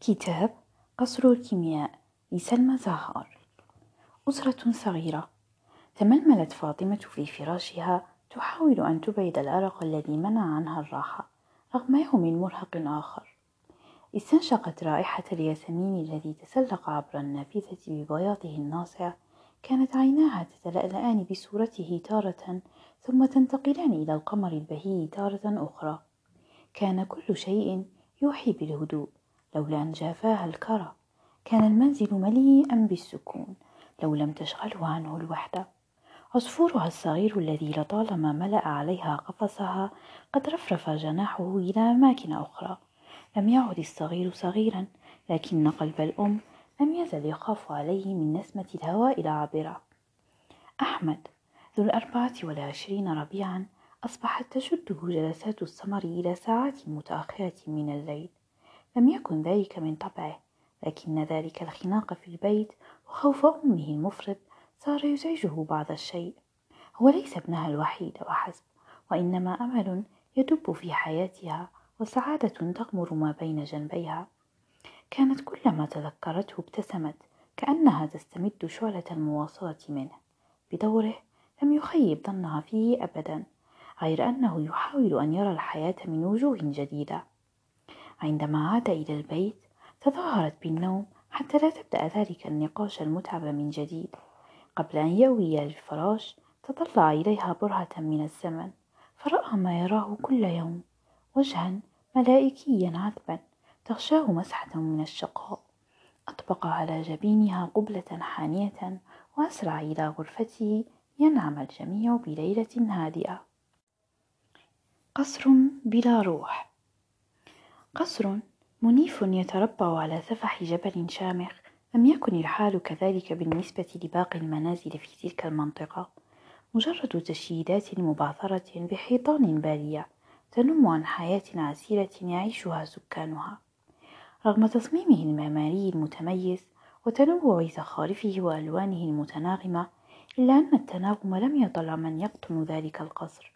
كتاب قصر الكيمياء لسلمى زهار. أسرة صغيرة. تململت فاطمة في فراشها تحاول أن تبعد الأرق الذي منع عنها الراحة رغم يوم مرهق آخر. استنشقت رائحة الياسمين الذي تسلق عبر النافذة ببياضه الناصع. كانت عيناها تتلألأان بصورته تارة ثم تنتقلان إلى القمر البهي تارة أخرى. كان كل شيء يوحي بالهدوء. لولا أن جافاها الكرى. كان المنزل مليئا بالسكون لو لم تشغله عنه الوحدة. عصفورها الصغير الذي لطالما ملأ عليها قفصها قد رفرف جناحه إلى أماكن أخرى. لم يعد الصغير صغيرا لكن قلب الأم لم يزل يخاف عليه من نسمة الهواء العابرة. أحمد ذو الأربعة والعشرين ربيعا أصبحت تشده جلسات السمر إلى ساعات متأخرة من الليل. لم يكن ذلك من طبعه لكن ذلك الخناق في البيت وخوف أمه المفرط صار يزعجه بعض الشيء. هو ليس ابنها الوحيد وحسب وإنما أمل يدب في حياتها وسعادة تغمر ما بين جنبيها. كانت كلما تذكرته ابتسمت كأنها تستمد شعلة المواصلة منه. بدوره لم يخيب ظنها فيه أبدا غير أنه يحاول أن يرى الحياة من وجوه جديدة. عندما عاد إلى البيت تظاهرت بالنوم حتى لا تبدأ ذلك النقاش المتعب من جديد. قبل أن يأوي للفراش تطلع إليها برهة من الزمن فرأى ما يراه كل يوم وجها ملائكيا عذبا تغشاه مسحة من الشقاء. أطبق على جبينها قبلة حانية وأسرع إلى غرفته ينعم الجميع بليلة هادئة. قصر بلا روح. قصر منيف يتربع على سفح جبل شامخ. لم يكن الحال كذلك بالنسبة لباقي المنازل في تلك المنطقة. مجرد تشييدات مبعثرة بحيطان بالية تنم عن حياة عسيرة يعيشها سكانها. رغم تصميمه المعماري المتميز وتنوع زخارفه وألوانه المتناغمة إلا أن التناغم لم يطل من يقطن ذلك القصر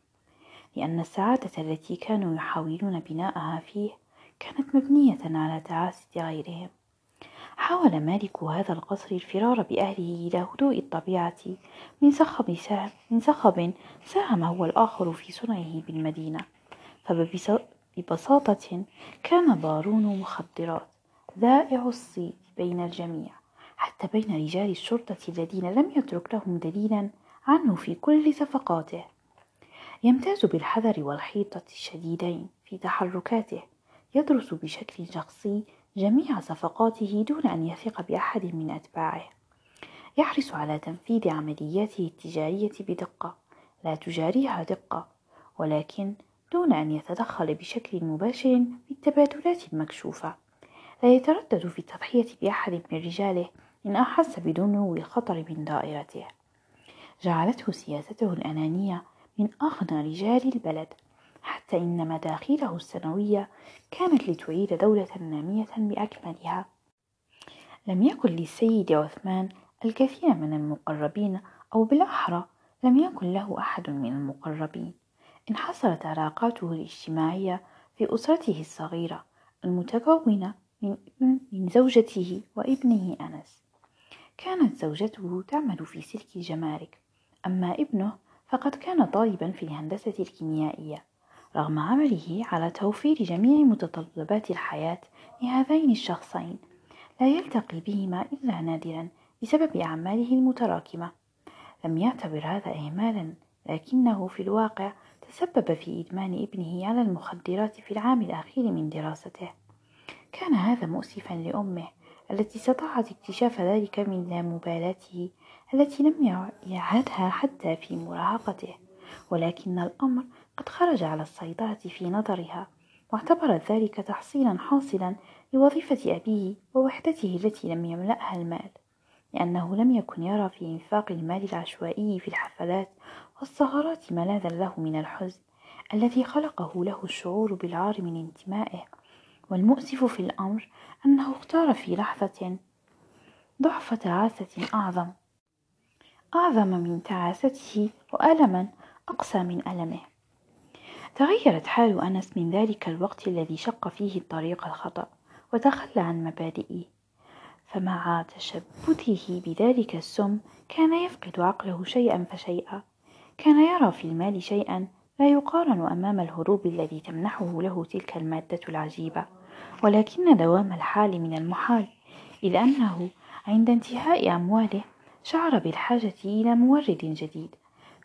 لأن السعادة التي كانوا يحاولون بناءها فيه كانت مبنية على تعاسة غيرهم. حاول مالك هذا القصر الفرار بأهله إلى هدوء الطبيعة. من صخب من صخب ساهم هو الآخر في صنعه بالمدينة. فببساطة كان بارون مخدرات. ذائع الصيت بين الجميع. حتى بين رجال الشرطة الذين لم يترك لهم دليلا عنه في كل صفقاته. يمتاز بالحذر والحيطة الشديدين في تحركاته. يدرس بشكل شخصي جميع صفقاته دون أن يثق بأحد من أتباعه. يحرص على تنفيذ عملياته التجارية بدقة لا تجاريها دقة ولكن دون أن يتدخل بشكل مباشر في التبادلات المكشوفة. لا يتردد في التضحية بأحد من رجاله إن أحس بدنو الخطر من دائرته. جعلته سياسته الأنانية من أغنى رجال البلد. حتى إن مداخيله السنوية كانت لتعيد دولة نامية بأكملها. لم يكن للسيد عثمان الكثير من المقربين أو بالأحرى لم يكن له أحد من المقربين. انحصرت علاقاته الاجتماعية في أسرته الصغيرة المتكونة من, زوجته وابنه أنس. كانت زوجته تعمل في سلك الجمارك أما ابنه فقد كان طالبا في الهندسة الكيميائية. رغم عمله على توفير جميع متطلبات الحياة لهذين الشخصين. لا يلتقي بهما إلا نادرا بسبب أعماله المتراكمة. لم يعتبر هذا إهمالا لكنه في الواقع تسبب في إدمان ابنه على المخدرات في العام الأخير من دراسته. كان هذا مؤسفا لأمه التي استطاعت اكتشاف ذلك من لا مبالاته التي لم يعهدها حتى في مراهقته. ولكن الأمر قد خرج على السيطرة في نظرها واعتبرت ذلك تحصيلا حاصلا لوظيفة أبيه ووحدته التي لم يملأها المال لأنه لم يكن يرى في إنفاق المال العشوائي في الحفلات والسهرات ملاذا له من الحزن الذي خلقه له الشعور بالعار من انتمائه والمؤسف في الأمر أنه اختار في لحظة ضعف تعاسة أعظم أعظم من تعاسته وألما أقسى من ألمه. تغيرت حال أنس من ذلك الوقت الذي شق فيه الطريق الخطأ وتخلى عن مبادئه. فمع تشبثه بذلك السم كان يفقد عقله شيئا فشيئا. كان يرى في المال شيئا لا يقارن أمام الهروب الذي تمنحه له تلك المادة العجيبة. ولكن دوام الحال من المحال إذ أنه عند انتهاء أمواله شعر بالحاجة إلى مورد جديد.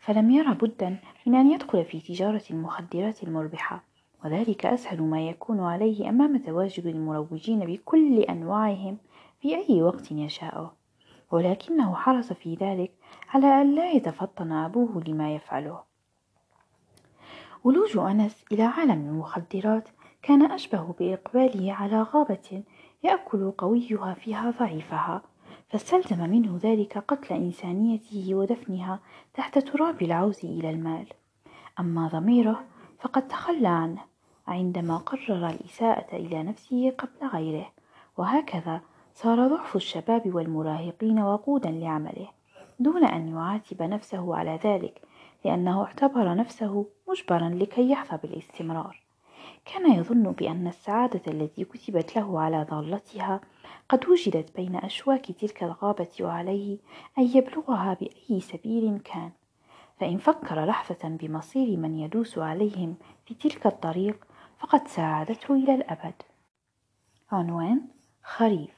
فلم ير بدا من أن يدخل في تجارة المخدرات المربحة وذلك أسهل ما يكون عليه أمام تواجد المروجين بكل أنواعهم في أي وقت يشاءه ولكنه حرص في ذلك على أن لا يتفطن أبوه لما يفعله. ولوج أنس إلى عالم المخدرات كان أشبه بإقباله على غابة يأكل قويها فيها ضعيفها. فاستلزم منه ذلك قتل إنسانيته ودفنها تحت تراب العوز إلى المال. أما ضميره فقد تخلى عنه عندما قرر الإساءة إلى نفسه قبل غيره. وهكذا صار ضعف الشباب والمراهقين وقودا لعمله دون أن يعاتب نفسه على ذلك لأنه اعتبر نفسه مجبرا لكي يحظى بالاستمرار. كان يظن بأن السعادة التي كتبت له على ضالتها قد وجدت بين أشواك تلك الغابة وعليه أن يبلغها بأي سبيل كان فإن فكر لحظة بمصير من يدوس عليهم في تلك الطريق فقد ساعدته إلى الأبد. عنوان خريف.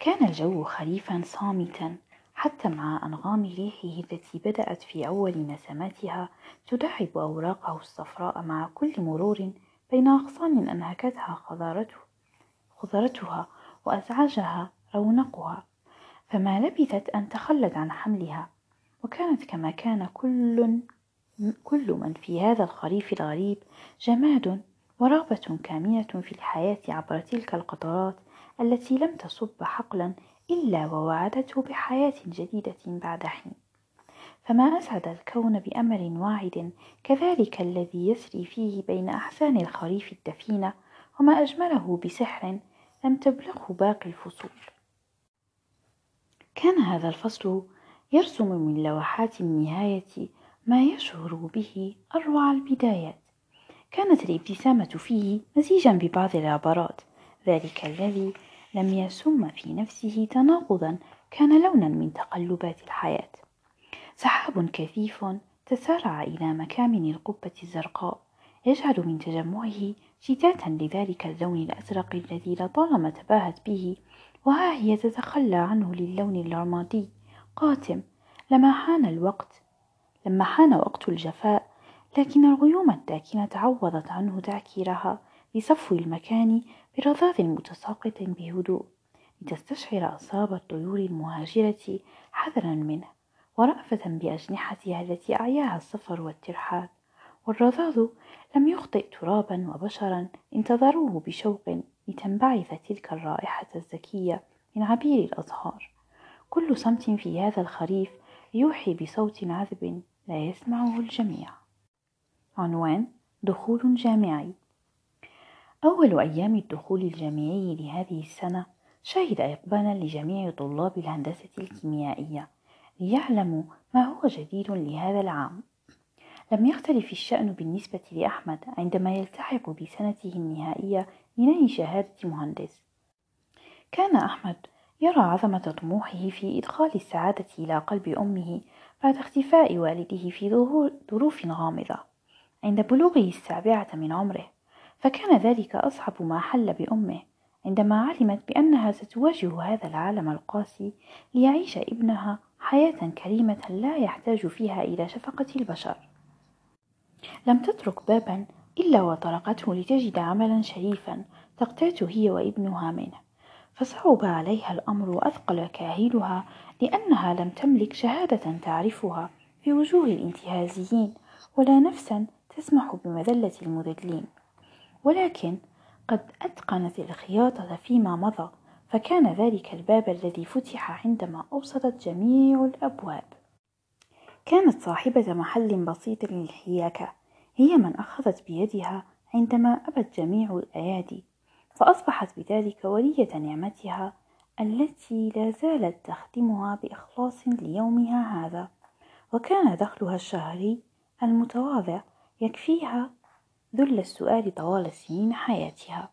كان الجو خريفا صامتا حتى مع أنغام ريحه التي بدأت في أول نسماتها تداعب أوراقه الصفراء مع كل مرور بين أغصان أنهكتها خضارته خضرتها وأزعجها رونقها فما لبثت أن تخلت عن حملها. وكانت كما كان كل كل من في هذا الخريف الغريب جماد ورغبة كامنة في الحياة عبر تلك القطرات التي لم تصب حقلا إلا ووعدته بحياة جديدة بعد حين. فما أسعد الكون بأمل واعد كذلك الذي يسري فيه بين أحسان الخريف الدفينة وما أجمله بسحر لم تبلغه باقي الفصول. كان هذا الفصل يرسم من لوحات النهاية ما يشعر به أروع البدايات. كانت الابتسامة فيه مزيجا ببعض العبرات ذلك الذي لم يسم في نفسه تناقضا كان لونا من تقلبات الحياة. سحاب كثيف تسارع إلى مكامن القبة الزرقاء يجعل من تجمعه شتاتا لذلك اللون الأزرق الذي لطالما تباهت به وها هي تتخلى عنه للون الرمادي قاتم لما حان الوقت لما حان وقت الجفاء لكن الغيوم الداكنة عوضت عنه تعكيرها لصفو المكان برذاذ متساقط بهدوء لتستشعر أصاب الطيور المهاجرة حذرا منه ورأفة بأجنحتها التي أعياها السفر والترحال والرذاذ لم يخطئ ترابا وبشرا انتظروه بشوق لتنبعث تلك الرائحة الزكية من عبير الأزهار. كل صمت في هذا الخريف يوحي بصوت عذب لا يسمعه الجميع. عنوان دخول جامعي. أول أيام الدخول الجامعي لهذه السنة شهد إقبالا لجميع طلاب الهندسة الكيميائية ليعلموا ما هو جديد لهذا العام. لم يختلف الشأن بالنسبة لأحمد عندما يلتحق بسنته النهائية لنيل شهادة مهندس. كان أحمد يرى عظمة طموحه في إدخال السعادة إلى قلب أمه بعد اختفاء والده في ظروف غامضة. عند بلوغه السابعة من عمره فكان ذلك أصعب ما حل بأمه عندما علمت بأنها ستواجه هذا العالم القاسي ليعيش ابنها حياة كريمة لا يحتاج فيها إلى شفقة البشر. لم تترك بابا إلا وطرقته لتجد عملا شريفا تقتات هي وابنها منه فصعب عليها الأمر وأثقل كاهلها لأنها لم تملك شهادة تعرفها في وجوه الانتهازيين ولا نفسا تسمح بمذلة المذلين. ولكن قد أتقنت الخياطة فيما مضى فكان ذلك الباب الذي فتح عندما أوصلت جميع الأبواب. كانت صاحبة محل بسيط للحياكة هي من أخذت بيدها عندما أبت جميع الأيادي فأصبحت بذلك ولية نعمتها التي لا زالت تخدمها بإخلاص ليومها هذا. وكان دخلها الشهري المتواضع يكفيها ذل السؤال طوال سنين حياتها.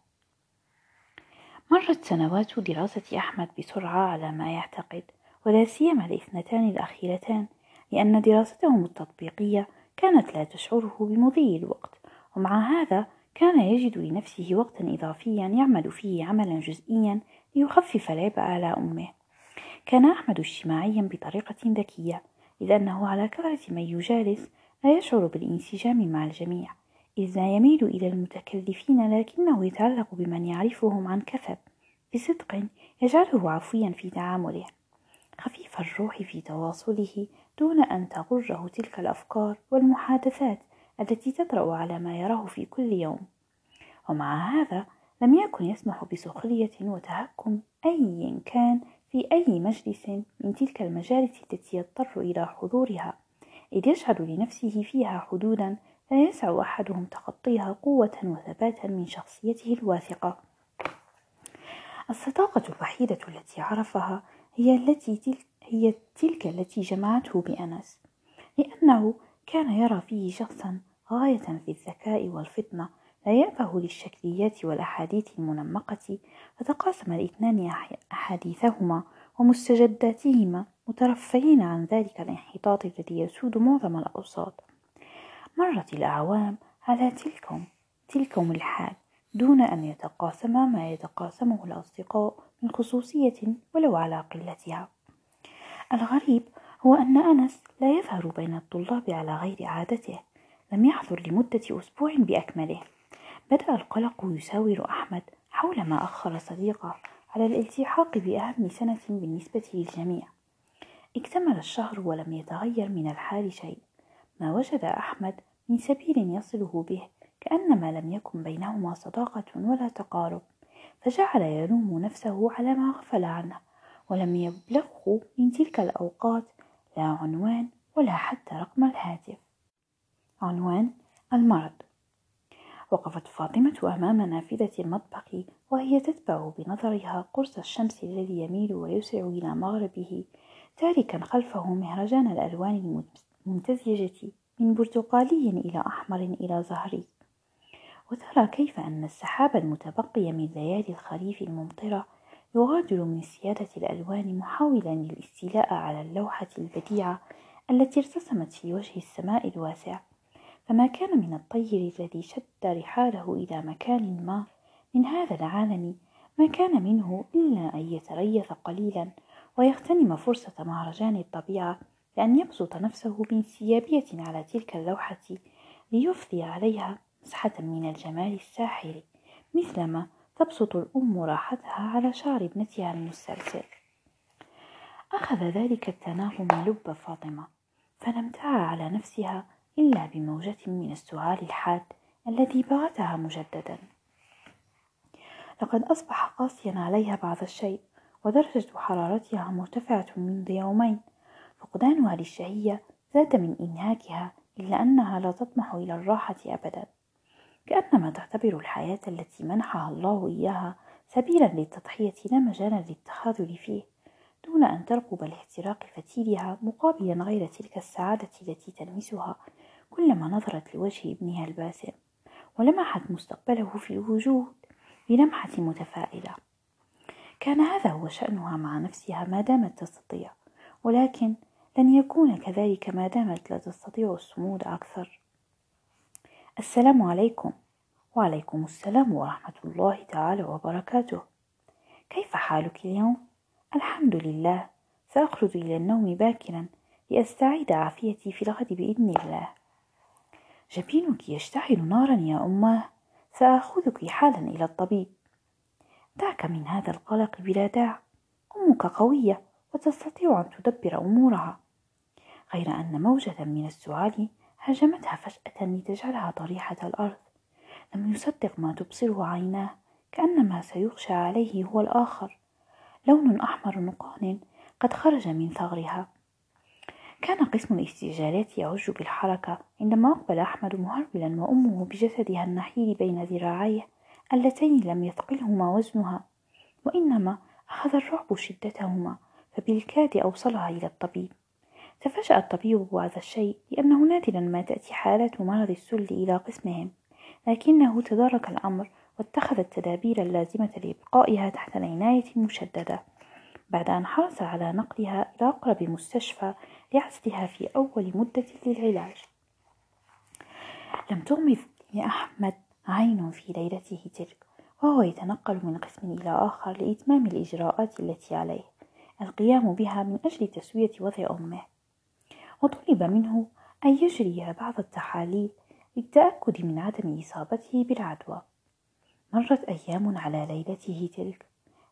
مرت سنوات دراسة أحمد بسرعة على ما يعتقد ولا سيما الاثنتان الأخيرتان لأن دراستهم التطبيقية كانت لا تشعره بمضي الوقت ومع هذا كان يجد لنفسه وقتا إضافيا يعمل فيه عملا جزئيا ليخفف العبء على أمه. كان أحمد اجتماعيا بطريقة ذكية إذ أنه على كثرة من يجالس لا يشعر بالانسجام مع الجميع إذ لا يميل إلى المتكلفين لكنه يتعلق بمن يعرفهم عن كثب. بصدق يجعله عفويا في تعامله. خفيف الروح في تواصله دون أن تغره تلك الأفكار والمحادثات التي تطرأ على ما يراه في كل يوم. ومع هذا لم يكن يسمح بسخرية وتهكم أي كان في أي مجلس من تلك المجالس التي يضطر إلى حضورها. إذ يجعل لنفسه فيها حدودا لا يسع أحدهم تخطيها قوة وثباتا من شخصيته الواثقة. الصداقة الوحيدة التي عرفها هي التي تلك هي تلك التي جمعته بأنس لأنه كان يرى فيه شخصا غاية في الذكاء والفطنة لا يأبه للشكليات والأحاديث المنمقة فتقاسم الاثنان أحاديثهما ومستجداتهما مترفعين عن ذلك الانحطاط الذي يسود معظم الأوساط. مرت الأعوام على تلكم تلكم الحال دون أن يتقاسما ما يتقاسمه الأصدقاء من خصوصية ولو على قلتها. الغريب هو أن أنس لا يظهر بين الطلاب على غير عادته. لم يحضر لمدة أسبوع بأكمله. بدأ القلق يساور أحمد حول ما أخر صديقه على الالتحاق بأهم سنة بالنسبة للجميع. اكتمل الشهر ولم يتغير من الحال شيء. ما وجد أحمد من سبيل يصله به كأنما لم يكن بينهما صداقة ولا تقارب. فجعل يلوم نفسه على ما غفل عنه. ولم يبلغه من تلك الأوقات لا عنوان ولا حتى رقم الهاتف. عنوان المرض. وقفت فاطمة أمام نافذة المطبخ وهي تتبع بنظرها قرص الشمس الذي يميل ويسرع إلى مغربه تاركا خلفه مهرجان الألوان الممتزجة من برتقالي إلى أحمر إلى زهري. وترى كيف أن السحاب المتبقي من ليالي الخريف الممطرة يغادر من سيادة الألوان محاولا الاستيلاء على اللوحة البديعة التي ارتسمت في وجه السماء الواسع. فما كان من الطير الذي شد رحاله إلى مكان ما من هذا العالم ما كان منه إلا أن يتريث قليلا ويغتنم فرصة مهرجان الطبيعة لأن يبسط نفسه بانسيابية على تلك اللوحة ليفضي عليها مسحة من الجمال الساحر مثلما تبسط الأم راحتها على شعر ابنتها المسترسل. أخذ ذلك التناغم لب فاطمة فلم تعى على نفسها إلا بموجة من السعال الحاد الذي بغتها مجددا. لقد أصبح قاسيا عليها بعض الشيء ودرجة حرارتها مرتفعة منذ يومين فقدانها للشهية زاد من إنهاكها إلا أنها لا تطمح إلى الراحة أبدا. كأنما تعتبر الحياة التي منحها الله إياها سبيلا للتضحية لا مجال للتخاذل فيه دون أن ترقب لاحتراق فتيلها مقابلا غير تلك السعادة التي تلمسها كلما نظرت لوجه ابنها الباسم ولمحت مستقبله في الوجود بلمحة متفائلة. كان هذا هو شأنها مع نفسها ما دامت تستطيع ولكن لن يكون كذلك ما دامت لا تستطيع الصمود أكثر. السلام عليكم. وعليكم السلام ورحمة الله تعالى وبركاته. كيف حالك اليوم؟ الحمد لله. سأخرج إلى النوم باكرا لأستعيد عافيتي في الغد بإذن الله. جبينك يشتعل نارا يا أماه سآخذك حالا إلى الطبيب. دعك من هذا القلق بلا داع. أمك قوية وتستطيع أن تدبر أمورها. غير أن موجة من السعال هاجمتها فجأة لتجعلها طريحة الأرض. لم يصدق ما تبصره عيناه كأنما سيغشى عليه هو الآخر. لون أحمر نقان قد خرج من ثغرها. كان قسم الاستعجالات يعج بالحركة عندما أقبل أحمد مهرولا وأمه بجسدها النحيل بين ذراعيه اللتين لم يثقلهما وزنها. وإنما أخذ الرعب شدتهما فبالكاد أوصلها إلى الطبيب. تفاجأ الطبيب بهذا الشيء لأنه نادرا ما تأتي حالات مرض السل إلى قسمهم لكنه تدارك الأمر واتخذ التدابير اللازمة لإبقائها تحت العناية المشددة. بعد أن حرص على نقلها إلى أقرب مستشفى لعزلها في أول مدة للعلاج. لم تغمض لأحمد عين في ليلته تلك وهو يتنقل من قسم إلى آخر لإتمام الإجراءات التي عليه. القيام بها من أجل تسوية وضع أمه. وطلب منه أن يجري بعض التحاليل للتأكد من عدم إصابته بالعدوى. مرت أيام على ليلته تلك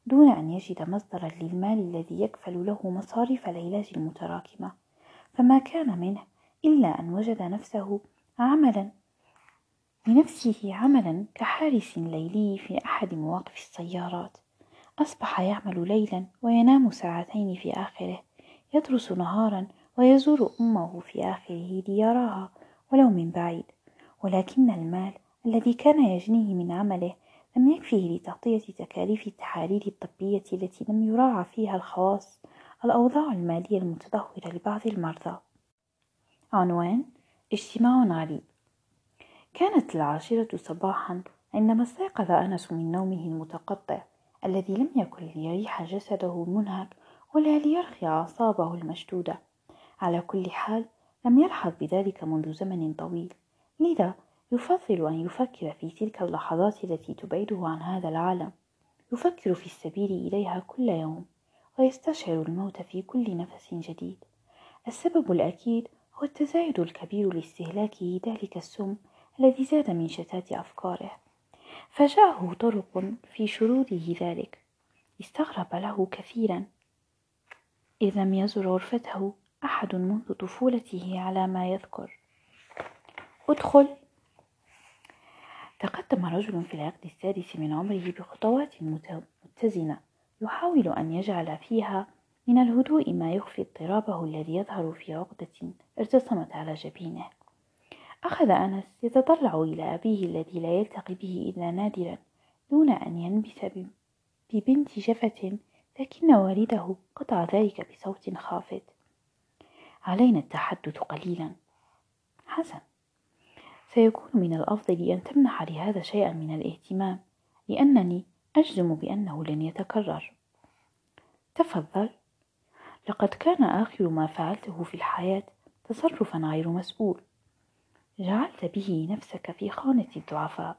دون أن يجد مصدرا للمال الذي يكفل له مصاريف العلاج المتراكمة. فما كان منه إلا أن وجد نفسه عملا لنفسه عملا كحارس ليلي في أحد مواقف السيارات. أصبح يعمل ليلا وينام ساعتين في آخره يدرس نهارا ويزور أمه في آخره ليراها ولو من بعيد ولكن المال الذي كان يجنيه من عمله لم يكفه لتغطية تكاليف التحاليل الطبية التي لم يراعى فيها الخواص الأوضاع المالية المتدهورة لبعض المرضى. عنوان اجتماع غريب. كانت العاشرة صباحا عندما استيقظ أنس من نومه المتقطع الذي لم يكن ليريح جسده المنهك ولا ليرخي أعصابه المشدودة. على كل حال لم يلحظ بذلك منذ زمن طويل. لذا يفضل أن يفكر في تلك اللحظات التي تبعده عن هذا العالم. يفكر في السبيل إليها كل يوم ويستشعر الموت في كل نفس جديد. السبب الأكيد هو التزايد الكبير لاستهلاكه ذلك السم الذي زاد من شتات أفكاره. فجاءه طرق في شروطه ذلك. استغرب له كثيرا. إذ لم يزر غرفته أحد منذ طفولته على ما يذكر. أدخل. تقدم رجل في العقد السادس من عمره بخطوات متزنة يحاول أن يجعل فيها من الهدوء ما يخفي اضطرابه الذي يظهر في عقدة ارتسمت على جبينه. أخذ أنس يتطلع إلى أبيه الذي لا يلتقي به إلا نادرا دون أن ينبس ببنت جفة لكن والده قطع ذلك بصوت خافت. علينا التحدث قليلا. حسن. سيكون من الأفضل أن تمنح لهذا شيئا من الاهتمام لأنني أجزم بأنه لن يتكرر. تفضل. لقد كان آخر ما فعلته في الحياة تصرفا غير مسؤول. جعلت به نفسك في خانة الضعفاء.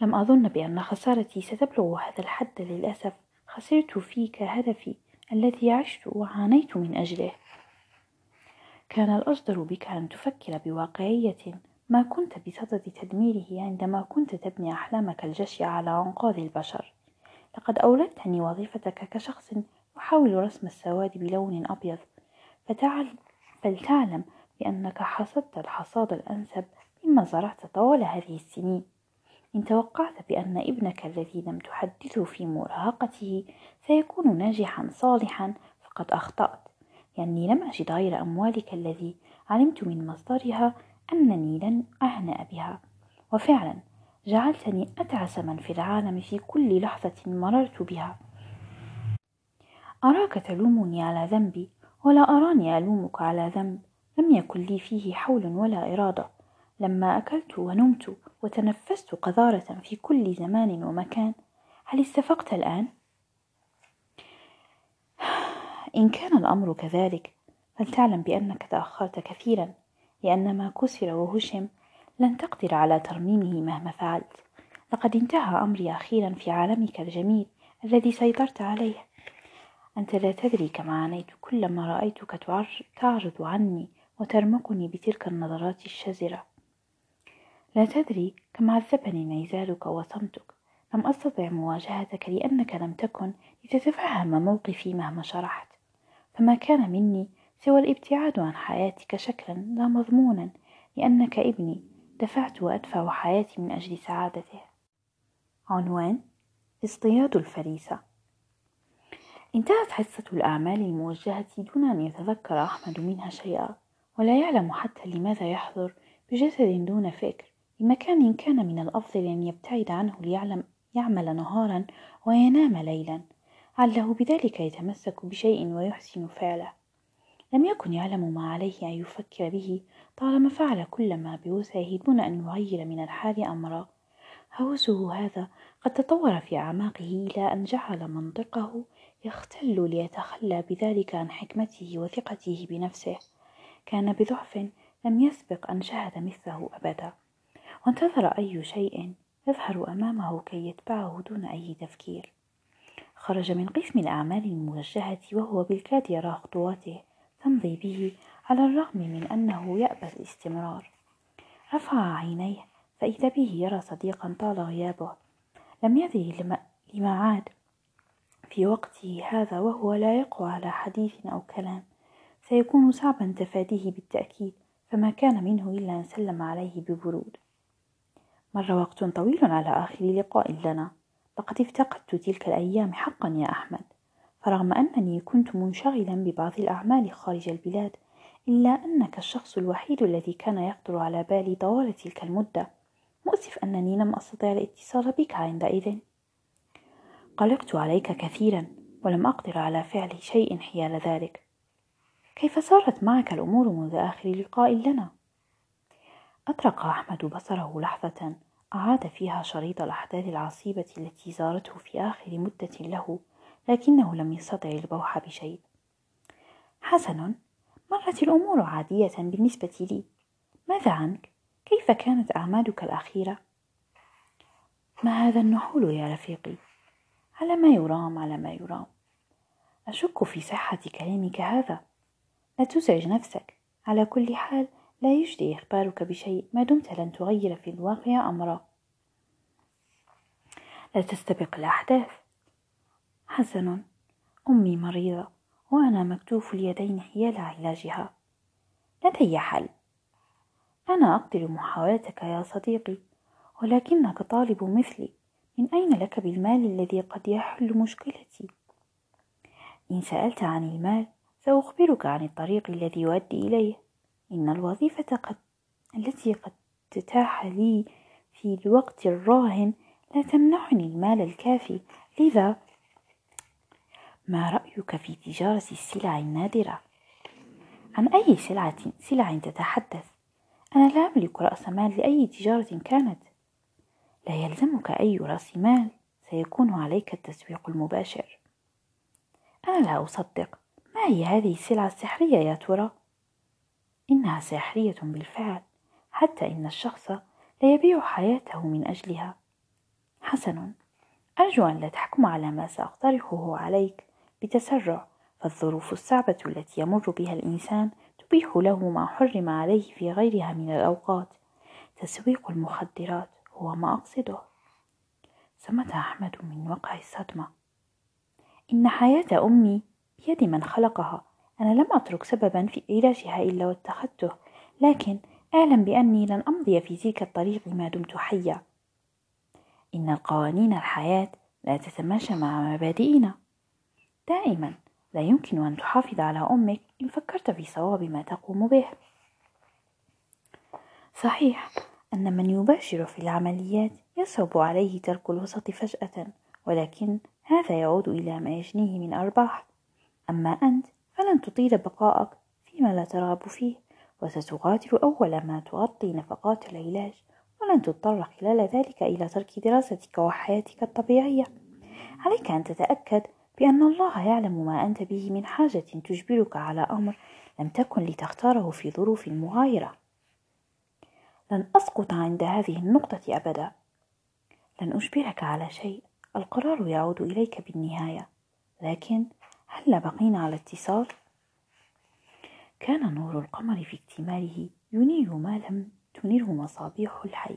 لم أظن بأن خسارتي ستبلغ هذا الحد للأسف. خسرت فيك هدفي الذي عشت وعانيت من أجله. كان الأجدر بك أن تفكر بواقعية ما كنت بصدد تدميره عندما كنت تبني أحلامك الجشعة على أنقاذ البشر. لقد أولدتني وظيفتك كشخص يحاول رسم السواد بلون أبيض. فتعل فلتعلم بأنك حصدت الحصاد الأنسب مما زرعت طوال هذه السنين. إن توقعت بأن ابنك الذي لم تحدثه في مراهقته سيكون ناجحا صالحا فقد أخطأت. لأني لم أجد غير أموالك الذي علمت من مصدرها أنني لن أهنأ بها. وفعلا جعلتني أتعس من في العالم في كل لحظة مررت بها. أراك تلومني على ذنبي ولا أراني ألومك على ذنب. لم يكن لي فيه حول ولا إرادة. لما أكلت ونمت وتنفست قذارة في كل زمان ومكان. هل استفقت الآن؟ إن كان الأمر كذلك فلتعلم بأنك تأخرت كثيرا لأن ما كسر وهشم لن تقدر على ترميمه مهما فعلت. لقد انتهى أمري أخيرا في عالمك الجميل الذي سيطرت عليه. أنت لا تدري كم عانيت كلما رأيتك تعرض عني وترمقني بتلك النظرات الشزرة لا تدري كم عذبني انعزالك وصمتك. لم أستطع مواجهتك لأنك لم تكن لتتفهم موقفي مهما شرحت. فما كان مني سوى الابتعاد عن حياتك شكلا لا مضمونا لأنك ابني دفعت وأدفع حياتي من أجل سعادته. عنوان اصطياد الفريسة. انتهت حصة الأعمال الموجهة دون أن يتذكر أحمد منها شيئا ولا يعلم حتى لماذا يحضر بجسد دون فكر. لمكان كان من الأفضل أن يبتعد عنه ليعلم يعمل نهارا وينام ليلا. عله بذلك يتمسك بشيء ويحسن فعله. لم يكن يعلم ما عليه أن يفكر به طالما فعل كل ما بوسعه دون أن يغير من الحال أمرا. هوسه هذا قد تطور في أعماقه إلى أن جعل منطقه يختل ليتخلى بذلك عن حكمته وثقته بنفسه. كان بضعف لم يسبق أن شهد مثله أبدا. وانتظر أي شيء يظهر أمامه كي يتبعه دون أي تفكير. خرج من قسم الأعمال الموجهة وهو بالكاد يرى خطواته تمضي به على الرغم من أنه يأبى الاستمرار. رفع عينيه فإذا به يرى صديقا طال غيابه. لم يدري لما عاد في وقته هذا وهو لا يقوى على حديث أو كلام. سيكون صعبا تفاديه بالتأكيد فما كان منه إلا أن سلم عليه ببرود. مر وقت طويل على آخر لقاء لنا. لقد افتقدت تلك الأيام حقا يا أحمد. فرغم أنني كنت منشغلا ببعض الأعمال خارج البلاد إلا أنك الشخص الوحيد الذي كان يخطر على بالي طوال تلك المدة. مؤسف أنني لم أستطع الاتصال بك عندئذ. قلقت عليك كثيرا ولم أقدر على فعل شيء حيال ذلك. كيف صارت معك الأمور منذ آخر لقاء لنا؟ أطرق أحمد بصره لحظة أعاد فيها شريط الأحداث العصيبة التي زارته في آخر مدة له لكنه لم يستطع البوح بشيء حسن مرت الأمور عادية بالنسبة لي ماذا عنك؟ كيف كانت أعمالك الأخيرة؟ ما هذا النحول يا رفيقي؟ على ما يرام على ما يرام أشك في صحة كلامك هذا لا تزعج نفسك على كل حال لا يجدي إخبارك بشيء. ما دمت لن تغير في الواقع أمرا. لا تستبق الأحداث. حسن. أمي مريضة وأنا مكتوف اليدين حيال علاجها لدي حل. أنا أقدر محاولتك يا صديقي ولكنك طالب مثلي. من أين لك بالمال الذي قد يحل مشكلتي؟ إن سألت عن المال سأخبرك عن الطريق الذي يؤدي إليه. إن الوظيفة قد التي قد تتاح لي في الوقت الراهن لا تمنحني المال الكافي لذا ما رأيك في تجارة السلع النادرة؟ عن أي سلعة سلع تتحدث؟ أنا لا أملك رأس مال لأي تجارة كانت لا يلزمك أي رأس مال سيكون عليك التسويق المباشر أنا لا أصدق ما هي هذه السلعة السحرية يا ترى؟ إنها سحرية بالفعل حتى إن الشخص لا يبيع حياته من أجلها. حسن أرجو أن لا تحكم على ما سأقترحه عليك بتسرع فالظروف الصعبة التي يمر بها الإنسان تبيح له ما حرم عليه في غيرها من الأوقات. تسويق المخدرات هو ما أقصده. صمت أحمد من وقع الصدمة. إن حياة أمي بيد من خلقها. أنا لم أترك سببا في علاجها إلا واتخذته لكن أعلم بأني لن أمضي في تلك الطريق ما دمت حيا. إن القوانين الحياة لا تتماشى مع مبادئنا. دائما لا يمكن أن تحافظ على أمك إن فكرت في صواب ما تقوم به. صحيح أن من يباشر في العمليات يصعب عليه ترك الوسط فجأة ولكن هذا يعود إلى ما يجنيه من أرباح. أما أنت فلن تطيل بقاءك فيما لا ترغب فيه وستغادر أول ما تغطي نفقات العلاج ولن تضطر خلال ذلك إلى ترك دراستك وحياتك الطبيعية. عليك أن تتأكد بأن الله يعلم ما أنت به من حاجة تجبرك على أمر لم تكن لتختاره في ظروف مغايرة. لن أسقط عند هذه النقطة أبدا. لن أجبرك على شيء القرار يعود إليك بالنهاية لكن هل بقينا على اتصال؟ كان نور القمر في اكتماله ينير ما لم تنره مصابيح الحي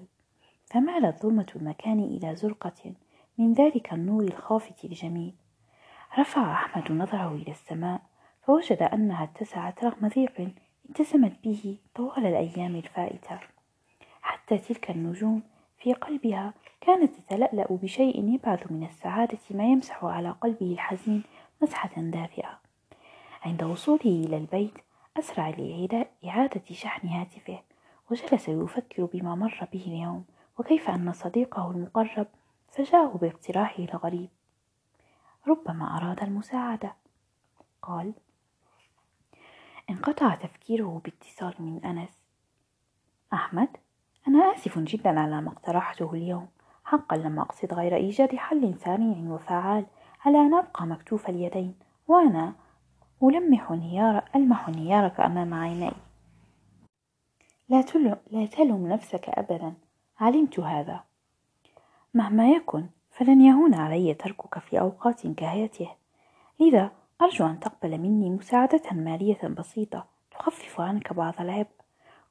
فمالت ظلمة المكان إلى زرقة من ذلك النور الخافت الجميل رفع أحمد نظره إلى السماء فوجد أنها اتسعت رغم ضيق اتسمت به طوال الأيام الفائتة حتى تلك النجوم في قلبها كانت تتلألأ بشيء يبعث من السعادة ما يمسح على قلبه الحزين مسحة دافئة. عند وصوله إلى البيت أسرع لإعادة شحن هاتفه وجلس يفكر بما مر به اليوم وكيف أن صديقه المقرب فجاءه باقتراحه الغريب ربما أراد المساعدة. قال انقطع تفكيره باتصال من أنس. أحمد أنا آسف جدا على ما اقترحته اليوم. حقا لم أقصد غير إيجاد حل سريع وفعال على أن أبقى مكتوف اليدين؟ وأنا ألمح انهيار ألمح انهيارك أمام عيني. لا, لا تلم نفسك أبدا. علمت هذا. مهما يكن فلن يهون علي تركك في أوقات كهاته لذا أرجو أن تقبل مني مساعدة مالية بسيطة تخفف عنك بعض العبء.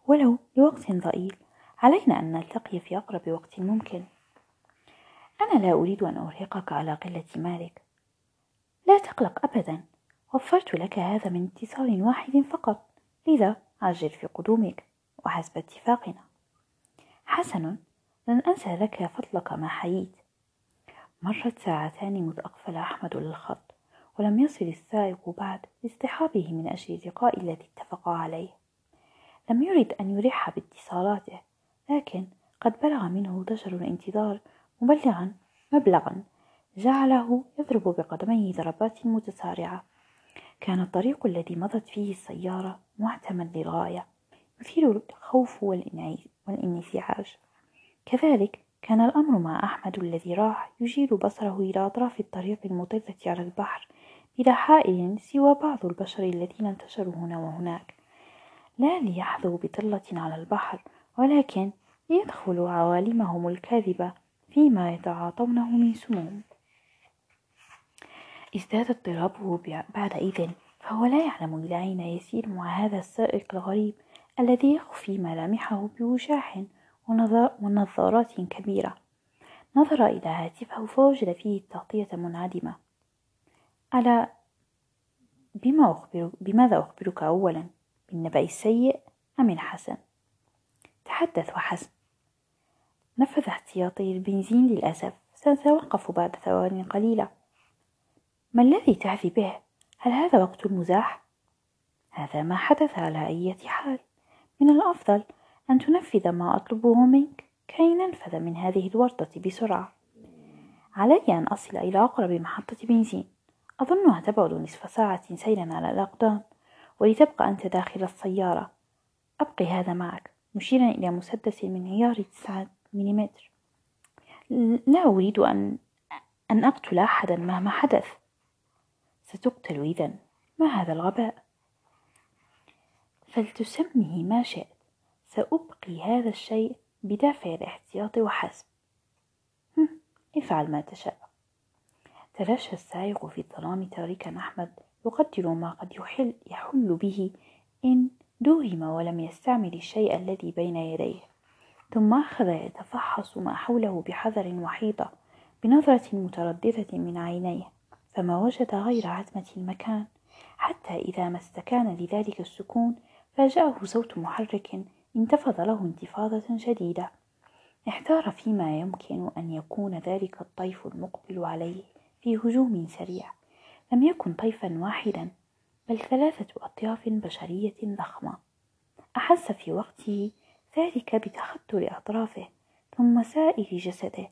ولو لوقت ضئيل علينا أن نلتقي في أقرب وقت ممكن. أنا لا أريد أن أرهقك على قلة مالك. لا تقلق أبدا. وفرت لك هذا من اتصال واحد فقط. لذا عجل في قدومك. وحسب اتفاقنا. حسن لن أنسى لك فضلك ما حييت. مرت ساعتان مذ أقفل أحمد للخط ولم يصل السائق بعد لاصطحابه من أجل اللقاء الذي اتفقا عليه. لم يرد أن يلح باتصالاته لكن قد بلغ منه ضجر الانتظار مبلغا مبلغا. جعله يضرب بقدميه ضربات متسارعة. كان الطريق الذي مضت فيه السيارة معتما للغاية يثير الخوف والانزعاج كذلك كان الأمر مع أحمد الذي راح يجيل بصره إلى أطراف الطريق المطلة على البحر بلا حائل سوى بعض البشر الذين انتشروا هنا وهناك. لا ليحظوا بطلة على البحر ولكن ليدخلوا عوالمهم الكاذبة فيما يتعاطونه من سموم. ازداد اضطرابه بعد إذن فهو لا يعلم إلى أين يسير مع هذا السائق الغريب الذي يخفي ملامحه بوشاح ونظارات كبيرة. نظر إلى هاتفه فوجد فيه التغطية منعدمة. ألا بما أخبر بماذا أخبرك أولا؟ بالنبأ السيء أم الحسن؟ تحدث وحسب نفذ احتياطي البنزين للأسف. سنتوقف بعد ثوان قليلة. ما الذي تعفي به؟ هل هذا وقت المزاح؟ هذا ما حدث على أي حال. من الأفضل أن تنفذ ما أطلبه منك كي ننفذ من هذه الورطة بسرعة. علي أن أصل إلى أقرب محطة بنزين. أظنها تبعد نصف ساعة سيرا على الأقدام ولتبقى أنت داخل السيارة. أبقي هذا معك مشيرا إلى مسدس من عيار تسعة ملم لا أريد أن أن أقتل أحدا مهما حدث. ستقتل إذا ما هذا الغباء؟ فلتسمه ما شئت. سأبقي هذا الشيء بدافع الاحتياط وحسب. افعل ما تشاء. تلاشى السائق في الظلام تاركا أحمد يقدر ما قد يحل, يحل به إن دوهم ولم يستعمل الشيء الذي بين يديه. ثم أخذ يتفحص ما حوله بحذر وحيطة بنظرة مترددة من عينيه. فما وجد غير عتمة المكان. حتى إذا ما استكان لذلك السكون فاجأه صوت محرك انتفض له انتفاضة شديدة. احتار فيما يمكن أن يكون ذلك الطيف المقبل عليه في هجوم سريع. لم يكن طيفا واحدا بل ثلاثة أطياف بشرية ضخمة. أحس في وقته ذلك بتخطر أطرافه ثم سائر جسده.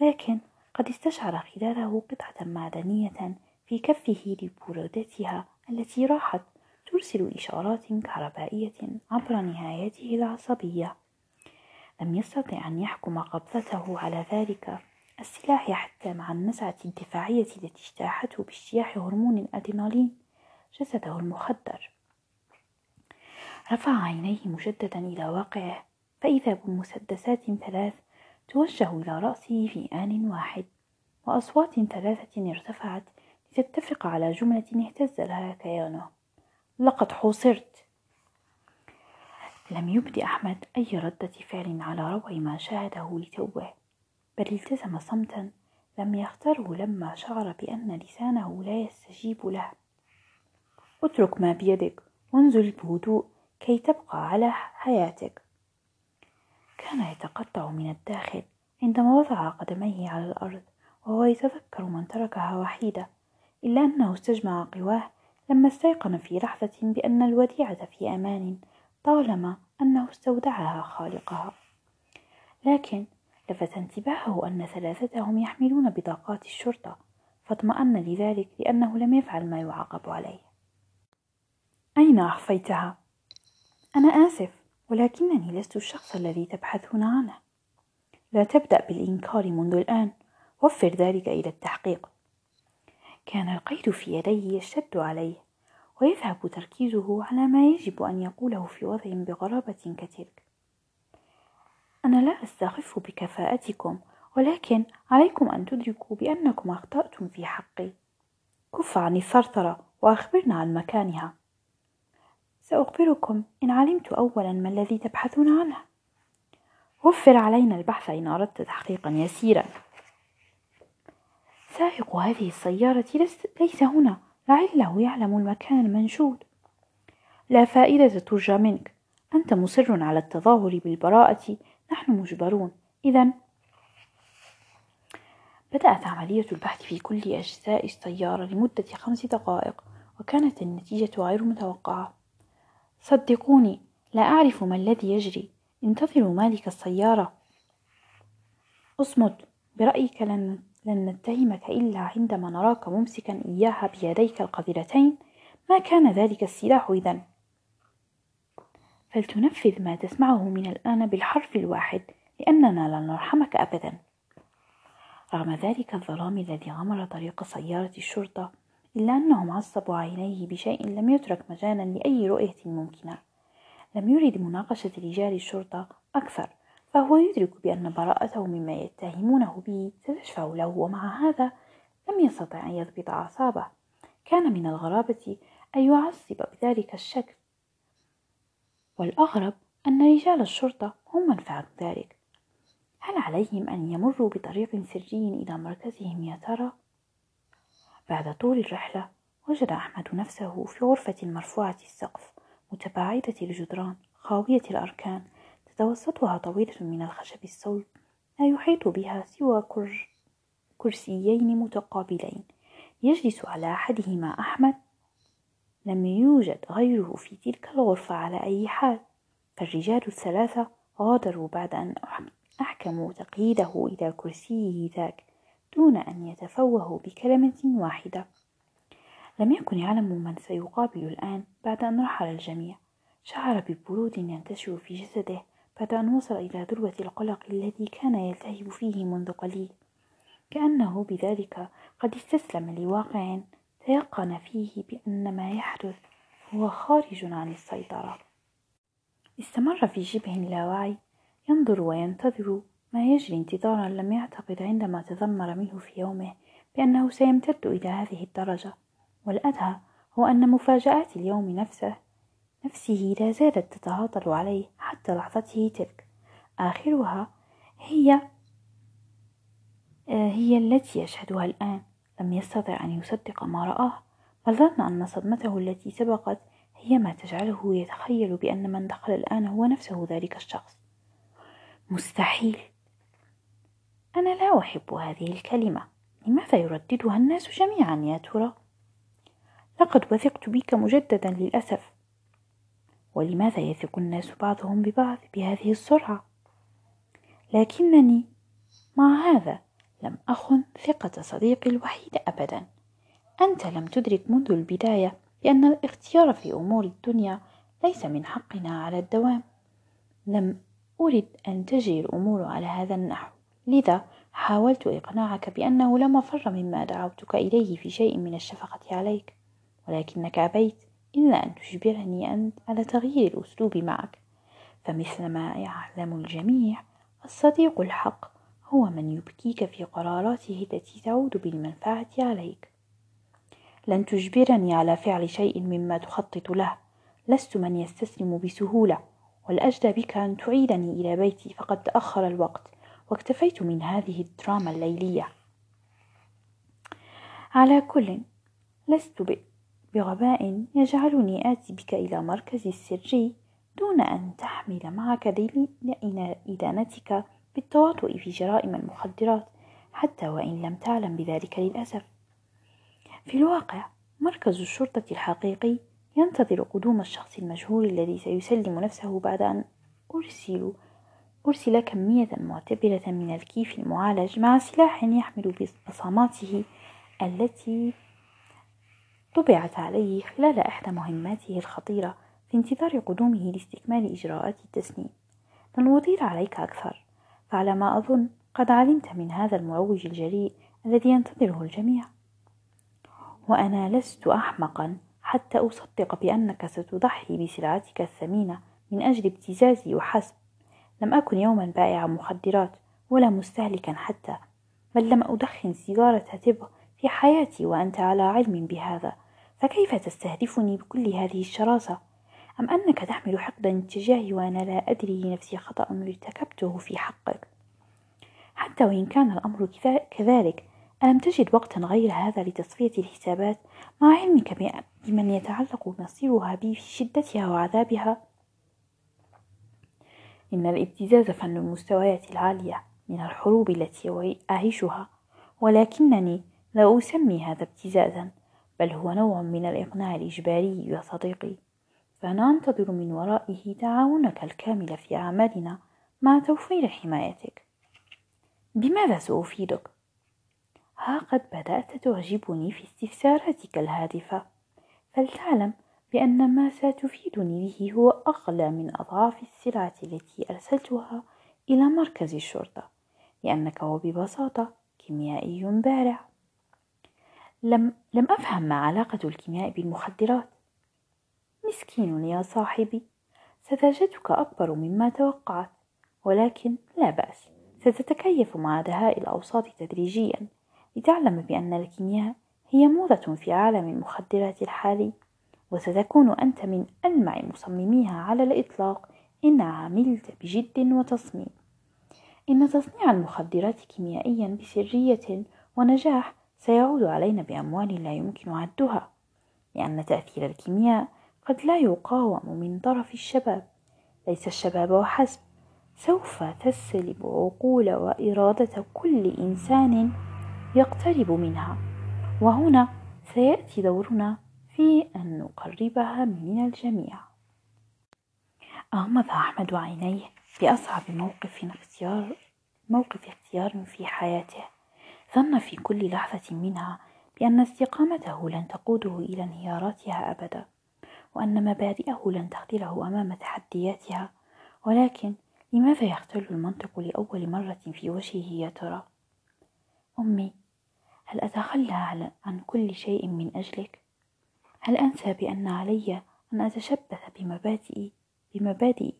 لكن قد استشعر خلاله قطعة معدنية في كفه لبرودتها التي راحت ترسل إشارات كهربائية عبر نهايته العصبية. لم يستطع أن يحكم قبضته على ذلك السلاح حتى مع النزعة الدفاعية التي اجتاحته باجتياح هرمون الأدرينالين جسده المخدر. رفع عينيه مجددا إلى واقعه فإذا بمسدسات ثلاث توجه إلى رأسه في آن واحد وأصوات ثلاثة ارتفعت لتتفق على جملة اهتز لها كيانه. لقد حوصرت. لم يبدي أحمد أي ردة فعل على روع ما شاهده لتوه بل التزم صمتا لم يختره لما شعر بأن لسانه لا يستجيب له. اترك ما بيدك وانزل بهدوء كي تبقى على حياتك. كان يتقطع من الداخل عندما وضع قدميه على الأرض وهو يتذكر من تركها وحيدة إلا أنه استجمع قواه لما استيقن في لحظة بأن الوديعة في أمان طالما أنه استودعها خالقها. لكن لفت انتباهه أن ثلاثتهم يحملون بطاقات الشرطة فاطمأن لذلك لأنه لم يفعل ما يعاقب عليه. أين أخفيتها؟ أنا آسف. ولكنني لست الشخص الذي تبحثون عنه. لا تبدأ بالإنكار منذ الآن. وفر ذلك إلى التحقيق. كان القيد في يديه يشتد عليه ويذهب تركيزه على ما يجب أن يقوله في وضع بغرابة كتلك أنا لا أستخف بكفاءتكم ولكن عليكم أن تدركوا بأنكم أخطأتم في حقي. كف عن الثرثرة وأخبرنا عن مكانها. سأخبركم إن علمت أولا ما الذي تبحثون عنه. وفر علينا البحث إن أردت تحقيقا يسيرا. سائق هذه السيارة ليس هنا. لعله يعلم المكان المنشود. لا فائدة ترجى منك. أنت مصر على التظاهر بالبراءة. نحن مجبرون. إذا بدأت عملية البحث في كل أجزاء السيارة لمدة خمس دقائق وكانت النتيجة غير متوقعة. صدقوني لا أعرف ما الذي يجري. انتظروا مالك السيارة. أصمت برأيك لن, لن نتهمك إلا عندما نراك ممسكا إياها بيديك القذرتين. ما كان ذلك السلاح إذا؟ فلتنفذ ما تسمعه من الآن بالحرف الواحد لأننا لن نرحمك أبدا. رغم ذلك الظلام الذي غمر طريق سيارة الشرطة إلا أنهم عصبوا عينيه بشيء لم يترك مجالا لأي رؤية ممكنة. لم يرد مناقشة رجال الشرطة أكثر فهو يدرك بأن براءته مما يتهمونه به ستشفع له ومع هذا لم يستطع أن يضبط أعصابه. كان من الغرابة أن يعصب بذلك الشكل. والأغرب أن رجال الشرطة هم من فعلوا ذلك. هل عليهم أن يمروا بطريق سري إلى مركزهم يا ترى؟ بعد طول الرحلة وجد أحمد نفسه في غرفة مرفوعة السقف متباعدة الجدران خاوية الأركان تتوسطها طاولة من الخشب الصلب لا يحيط بها سوى كر... كرسيين متقابلين. يجلس على أحدهما أحمد. لم يوجد غيره في تلك الغرفة على أي حال. فالرجال الثلاثة غادروا بعد أن أحكموا تقييده إلى كرسيه ذاك. دون أن يتفوهوا بكلمة واحدة. لم يكن يعلم من سيقابل الآن بعد أن رحل الجميع. شعر ببرود ينتشر في جسده بعد أن وصل إلى ذروة القلق الذي كان يلتهب فيه منذ قليل. كأنه بذلك قد استسلم لواقع تيقن فيه بأن ما يحدث هو خارج عن السيطرة. استمر في شبه اللاوعي ينظر وينتظر ما يجري انتظارا لم يعتقد عندما تذمر منه في يومه بأنه سيمتد إلى هذه الدرجة والأدهى هو أن مفاجآت اليوم نفسه نفسه لا زالت تتعاطل عليه حتى لحظته تلك. آخرها هي آه، هي التي يشهدها الآن. لم يستطع أن يصدق ما رآه بل ظن أن صدمته التي سبقت هي ما تجعله يتخيل بأن من دخل الآن هو نفسه ذلك الشخص. مستحيل! أنا لا أحب هذه الكلمة. لماذا يرددها الناس جميعا يا ترى؟ لقد وثقت بك مجددا للأسف. ولماذا يثق الناس بعضهم ببعض بهذه السرعة؟ لكنني مع هذا لم أخن ثقة صديقي الوحيد أبدا. أنت لم تدرك منذ البداية بأن الاختيار في أمور الدنيا ليس من حقنا على الدوام. لم أرد أن تجري الأمور على هذا النحو. لذا حاولت إقناعك بأنه لا مفر مما دعوتك إليه في شيء من الشفقة عليك ولكنك أبيت إلا أن تجبرني أنت على تغيير الأسلوب معك. فمثل ما يعلم الجميع الصديق الحق هو من يبكيك في قراراته التي تعود بالمنفعة عليك. لن تجبرني على فعل شيء مما تخطط له. لست من يستسلم بسهولة والأجدى بك أن تعيدني إلى بيتي فقد تأخر الوقت. واكتفيت من هذه الدراما الليلية. على كل لست بغباء يجعلني آتي بك إلى مركز السري دون أن تحمل معك دليل إدانتك بالتواطؤ في جرائم المخدرات حتى وإن لم تعلم بذلك للأسف. في الواقع مركز الشرطة الحقيقي ينتظر قدوم الشخص المجهول الذي سيسلم نفسه بعد أن أرسل أرسل كمية معتبرة من الكيف المعالج مع سلاح يحمل بصماته التي طبعت عليه خلال إحدى مهماته الخطيرة في انتظار قدومه لاستكمال إجراءات التسنيم. لن أطيل عليك أكثر. فعلى ما أظن قد علمت من هذا المروج الجريء الذي ينتظره الجميع. وأنا لست أحمقا حتى أصدق بأنك ستضحي بسلعتك الثمينة من أجل ابتزازي وحسب. لم أكن يوما بائع مخدرات ولا مستهلكا حتى بل لم أدخن سيجارة تبغ في حياتي وأنت على علم بهذا. فكيف تستهدفني بكل هذه الشراسة؟ أم أنك تحمل حقدا تجاهي وأنا لا أدري لنفسي خطأ ارتكبته في حقك؟ حتى وإن كان الأمر كذلك ألم تجد وقتا غير هذا لتصفية الحسابات؟ مع علمك بمن يتعلق مصيرها بي في شدتها وعذابها؟ إن الابتزاز فن المستويات العالية من الحروب التي أعيشها ولكنني لا أسمي هذا ابتزازا بل هو نوع من الإقناع الإجباري يا صديقي. فأنا أنتظر من ورائه تعاونك الكامل في أعمالنا مع توفير حمايتك. بماذا سأفيدك؟ ها قد بدأت تعجبني في استفساراتك الهادفة. فلتعلم بأن ما ستفيدني به هو أغلى من أضعاف السلعة التي أرسلتها إلى مركز الشرطة لأنك وببساطة كيميائي بارع. لم, لم أفهم ما علاقة الكيمياء بالمخدرات. مسكين يا صاحبي سذاجتك أكبر مما توقعت ولكن لا بأس ستتكيف مع دهاء الأوساط تدريجيا لتعلم بأن الكيمياء هي موضة في عالم المخدرات الحالي. وستكون أنت من ألمع مصمميها على الإطلاق إن عملت بجد وتصميم. إن تصنيع المخدرات كيميائيا بسرية ونجاح سيعود علينا بأموال لا يمكن عدها لأن تأثير الكيمياء قد لا يقاوم من طرف الشباب. ليس الشباب وحسب سوف تسلب عقول وإرادة كل إنسان يقترب منها. وهنا سيأتي دورنا في أن نقربها من الجميع أغمض أحمد عينيه بأصعب موقف اختيار موقف اختيار في حياته ظن في كل لحظة منها بأن استقامته لن تقوده إلى انهياراتها أبدا وأن مبادئه لن تخذله أمام تحدياتها ولكن لماذا يختل المنطق لأول مرة في وجهه يا ترى؟ أمي هل أتخلى عن كل شيء من أجلك؟ هل أنسى بأن علي أن أتشبث بمبادئي؟ بمبادئ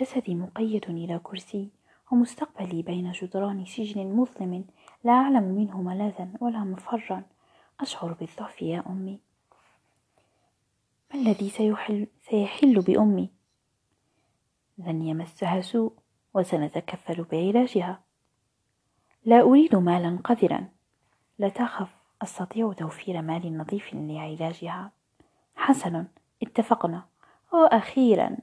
جسدي مقيد إلى كرسي ومستقبلي بين جدران سجن مظلم لا أعلم منه ملاذا ولا مفرا. أشعر بالضعف يا أمي. ما الذي سيحل, سيحل بأمي؟ لن يمسها سوء وسنتكفل بعلاجها. لا أريد مالا قذرا. لا تخف. أستطيع توفير مال نظيف لعلاجها. حسنا اتفقنا. وأخيرا